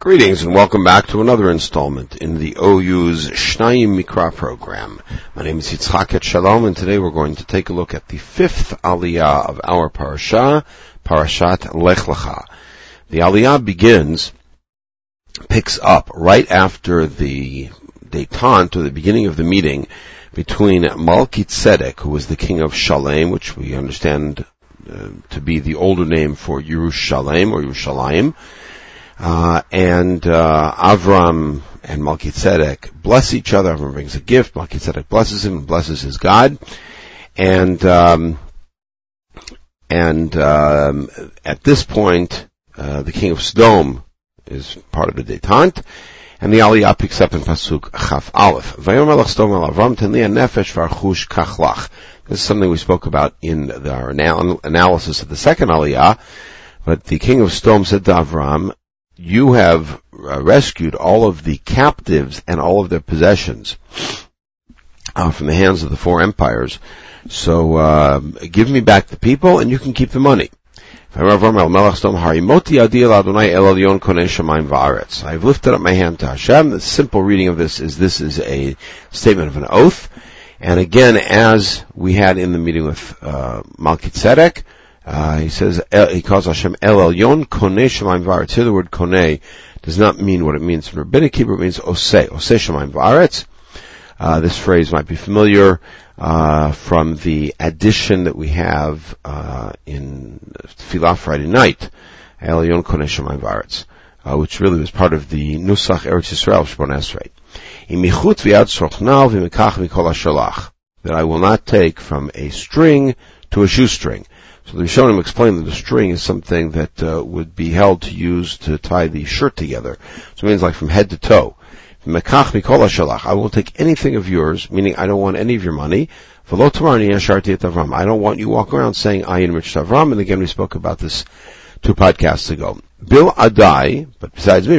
Greetings and welcome back to another installment in the OU's Shnayim Mikra program. My name is Yitzhak Shalom and today we're going to take a look at the fifth aliyah of our parasha, Parashat Lech Lecha. The aliyah begins, picks up right after the detente or the beginning of the meeting between Malki Tzedek, who was the king of Shalem, which we understand uh, to be the older name for Yerushalem or Yerushalayim, uh, and uh, Avram and Melchizedek bless each other. Avram brings a gift. Melchizedek blesses him and blesses his God. And um, and um, at this point, uh, the king of Sodom is part of the detente. And the Aliyah picks up in Pasuk Chaf Aleph. This is something we spoke about in our anal- analysis of the second Aliyah. But the king of Sodom said to Avram, you have uh, rescued all of the captives and all of their possessions uh, from the hands of the four empires. So uh, give me back the people, and you can keep the money. I've lifted up my hand to Hashem. The simple reading of this is this is a statement of an oath. And again, as we had in the meeting with uh, Malki uh, he says he calls Hashem El Elyon Konei Shemaim V'Aretz. Here the word Konei does not mean what it means in Rabbinic Hebrew. It means Oseh, Oseh Shemaim V'Aretz. Uh, this phrase might be familiar uh, from the addition that we have uh, in Tefillah Friday night, El Elyon Konei Shemaim V'Aretz, uh, which really was part of the Nusach Eretz Yisrael Shemon Esrei. That I will not take from a string to a shoestring. So the Rishonim explained that the string is something that uh, would be held to use to tie the shirt together. So it means like from head to toe. I will take anything of yours, meaning I don't want any of your money. I don't want you walking around saying I enriched Avram. And again, we spoke about this two podcasts ago. Bil Adai, but besides me,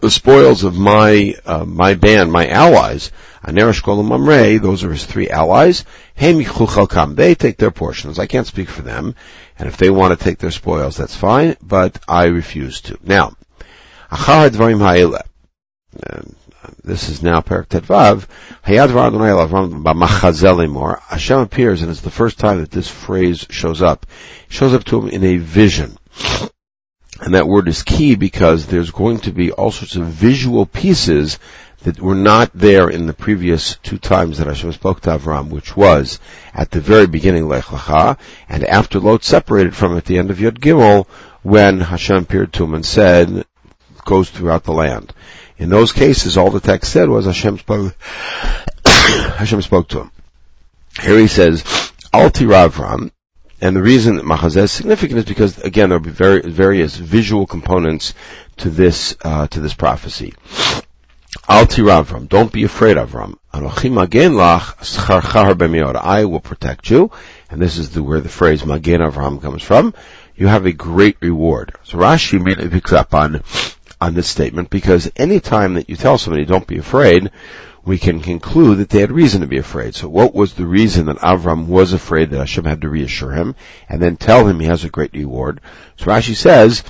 the spoils of my uh, my band, my allies, Aner Eshkol uMamre, those are his three allies. They take their portions. I can't speak for them. And if they want to take their spoils, that's fine, but I refuse to. Now, Achar Ha'ele. This is now Perek Tet Vav. Hayad Hashem appears, and it's the first time that this phrase shows up. It shows up to him in a vision. And that word is key because there's going to be all sorts of visual pieces that were not there in the previous two times that Hashem spoke to Avram, which was at the very beginning Lech Lecha, and after Lot separated from at the end of Yod Gimel, when Hashem appeared to him and said, goes throughout the land. In those cases, all the text said was Hashem spoke, Hashem spoke to him. Here he says, Al Tira Avram, and the reason that Machazeh is significant is because, again, there will be very, various visual components to this, uh, to this prophecy. Al Avram, don't be afraid, Scharchar Bemi'od, I will protect you, and this is the, where the phrase Magen Avram comes from. You have a great reward. So Rashi immediately picks up on, on this statement because any time that you tell somebody don't be afraid, we can conclude that they had reason to be afraid. So what was the reason that Avram was afraid that Hashem had to reassure him and then tell him he has a great reward? So Rashi says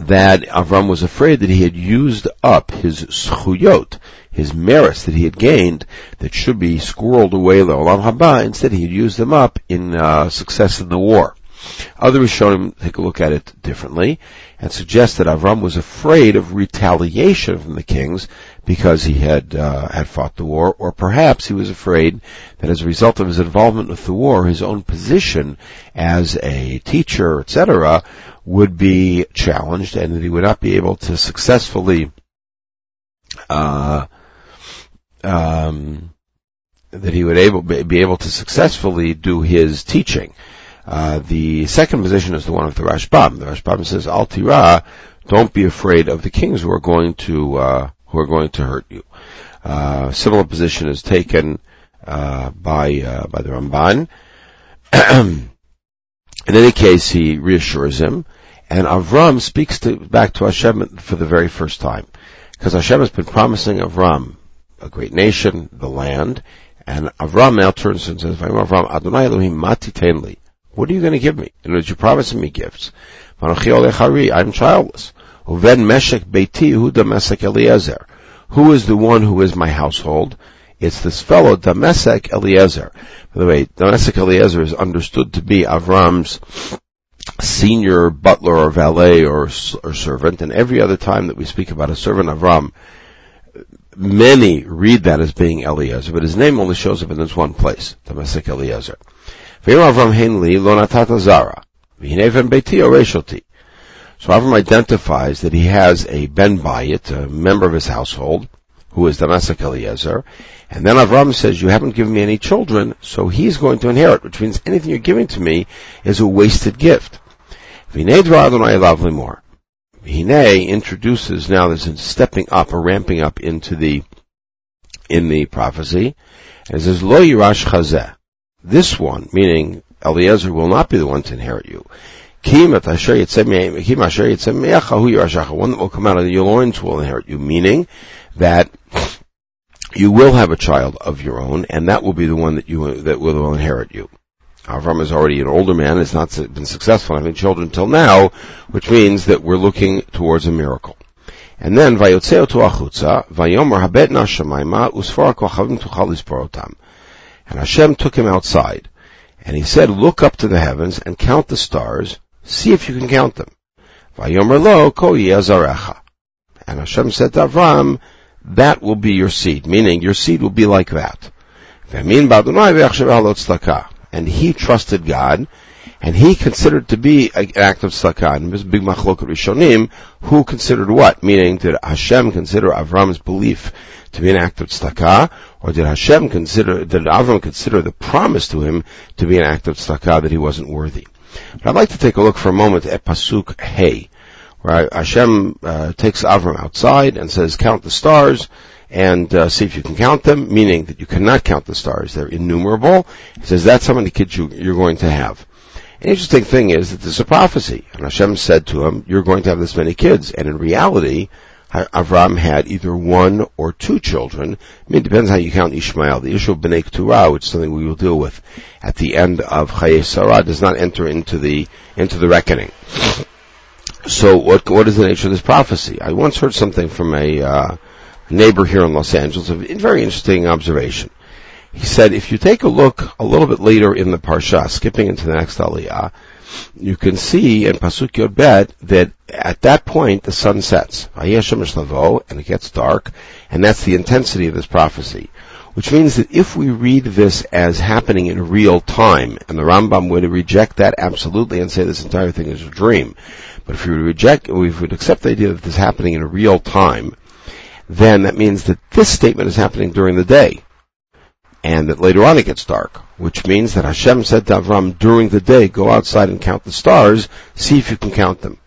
that Avram was afraid that he had used up his zchuyot, his merits that he had gained that should be squirreled away le'olam haba. Instead, he had used them up in uh, success in the war. Other Rishonim take a look at it differently and suggest that Avram was afraid of retaliation from the kings because he had uh, had fought the war, or perhaps he was afraid that as a result of his involvement with the war, his own position as a teacher, etc., would be challenged, and that he would not be able to successfully uh, um, that he would able be able to successfully do his teaching. Uh, the second position is the one of the Rashbam. The Rashbam says, "Al tira, don't be afraid of the kings who are going to uh, who are going to hurt you." Uh, similar position is taken uh, by uh, by the Ramban. In any case, he reassures him, and Avram speaks to, back to Hashem for the very first time, because Hashem has been promising Avram a great nation, the land, and Avram now turns and says, "Avram Adonai Elohim Ma Titen Li." What are you going to give me? In words, you're promising me gifts. I'm childless. Who is the one who is my household? It's this fellow, Damesek Eliezer. By the way, Damesek Eliezer is understood to be Avram's senior butler or valet or, or servant, and every other time that we speak about a servant Avram, many read that as being Eliezer, but his name only shows up in this one place, Damesek Eliezer. So Avram identifies that he has a Ben Bayit, a member of his household, who is Damasek Eliezer, and then Avram says, you haven't given me any children, so he's going to inherit, which means anything you're giving to me is a wasted gift. Hine introduces now there's stepping up or ramping up into the in the prophecy, and it says Lo Yirashcha Zeh. This one, meaning Eliezer, will not be the one to inherit you. One that will come out of your loins will inherit you, meaning that you will have a child of your own, and that will be the one that you that will inherit you. Avram is already an older man; has not been successful in having children until now, which means that we're looking towards a miracle. And then vayotzeo to achutza vayomer habet nashamayma usfar kochavim And Hashem took him outside, and he said, "Look up to the heavens and count the stars, See if you can count them. Vayomer lo And Hashem said to Avram, that will be your seed, meaning your seed will be like that. And he trusted God, and he considered to be an act of. And this big machlok rishonim, who considered what? Meaning, did Hashem consider Avram's belief to be an act of tzedakah, or did Hashem consider, did Avram consider the promise to him to be an act of tzedakah that he wasn't worthy? But I'd like to take a look for a moment at Pasuk Hey, where Hashem uh, takes Avram outside and says, count the stars and uh, see if you can count them, meaning that you cannot count the stars. They're innumerable. He says, that's how many kids you, you're going to have. An interesting thing is that there's a prophecy, and Hashem said to him, you're going to have this many kids. And in reality, Avram had either one or two children. I mean, it depends how you count Ishmael. The issue of B'nai Keturah, which is something we will deal with at the end of Chaye Sarah, does not enter into the, into the reckoning. So what, what is the nature of this prophecy? I once heard something from a, uh, neighbor here in Los Angeles, a very interesting observation. He said, if you take a look a little bit later in the Parsha, skipping into the next Aliyah, you can see in Pasuk Yod Bet that at that point the sun sets, and it gets dark, and that's the intensity of this prophecy. Which means that if we read this as happening in real time, and the Rambam would reject that absolutely and say this entire thing is a dream, but if we would reject, if we would accept the idea that this is happening in real time, then that means that this statement is happening during the day and that later on it gets dark, which means that Hashem said to Avram during the day, go outside and count the stars, see if you can count them.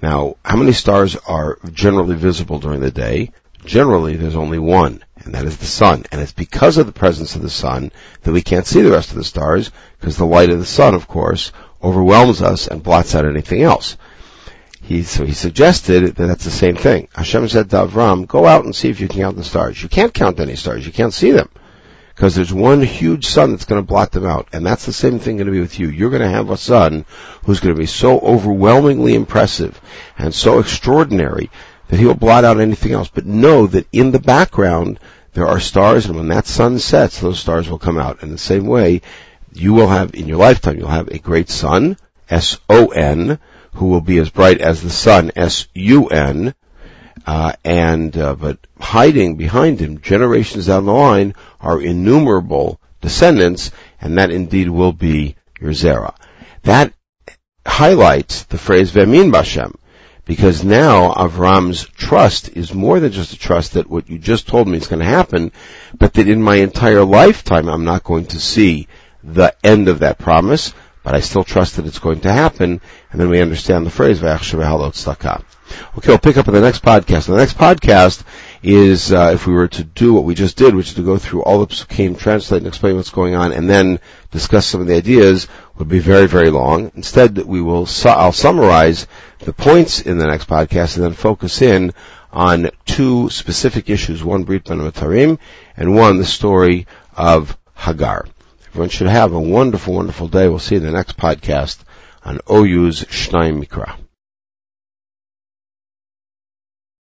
Now, how many stars are generally visible during the day? Generally, there's only one, and that is the sun. And it's because of the presence of the sun that we can't see the rest of the stars, because the light of the sun, of course, overwhelms us and blots out anything else. He, so he suggested that that's the same thing. Hashem said to Avram, go out and see if you can count the stars. You can't count any stars. You can't see them because there's one huge sun that's going to blot them out. And that's the same thing going to be with you. You're going to have a son who's going to be so overwhelmingly impressive and so extraordinary that he will blot out anything else. But know that in the background, there are stars, and when that sun sets, those stars will come out. In the same way, you will have, in your lifetime, you'll have a great son, S-O-N, who will be as bright as the sun, S-U-N, uh, and uh, but hiding behind him, generations down the line, are innumerable descendants, and that indeed will be your zera. That highlights the phrase "V'he'emin BaShem," because now Avram's trust is more than just a trust that what you just told me is going to happen, but that in my entire lifetime I'm not going to see the end of that promise, but I still trust that it's going to happen, and then we understand the phrase "V'achshav Okay, we'll pick up in the next podcast. The next podcast is, uh, if we were to do what we just did, which is to go through all the psukim, translate and explain what's going on, and then discuss some of the ideas, would be very, very long. Instead, we will, su- I'll summarize the points in the next podcast and then focus in on two specific issues, one Brit Bein HaBetarim, and one the story of Hagar. Everyone should have a wonderful, wonderful day. We'll see you in the next podcast on OU's Shnaim Mikra.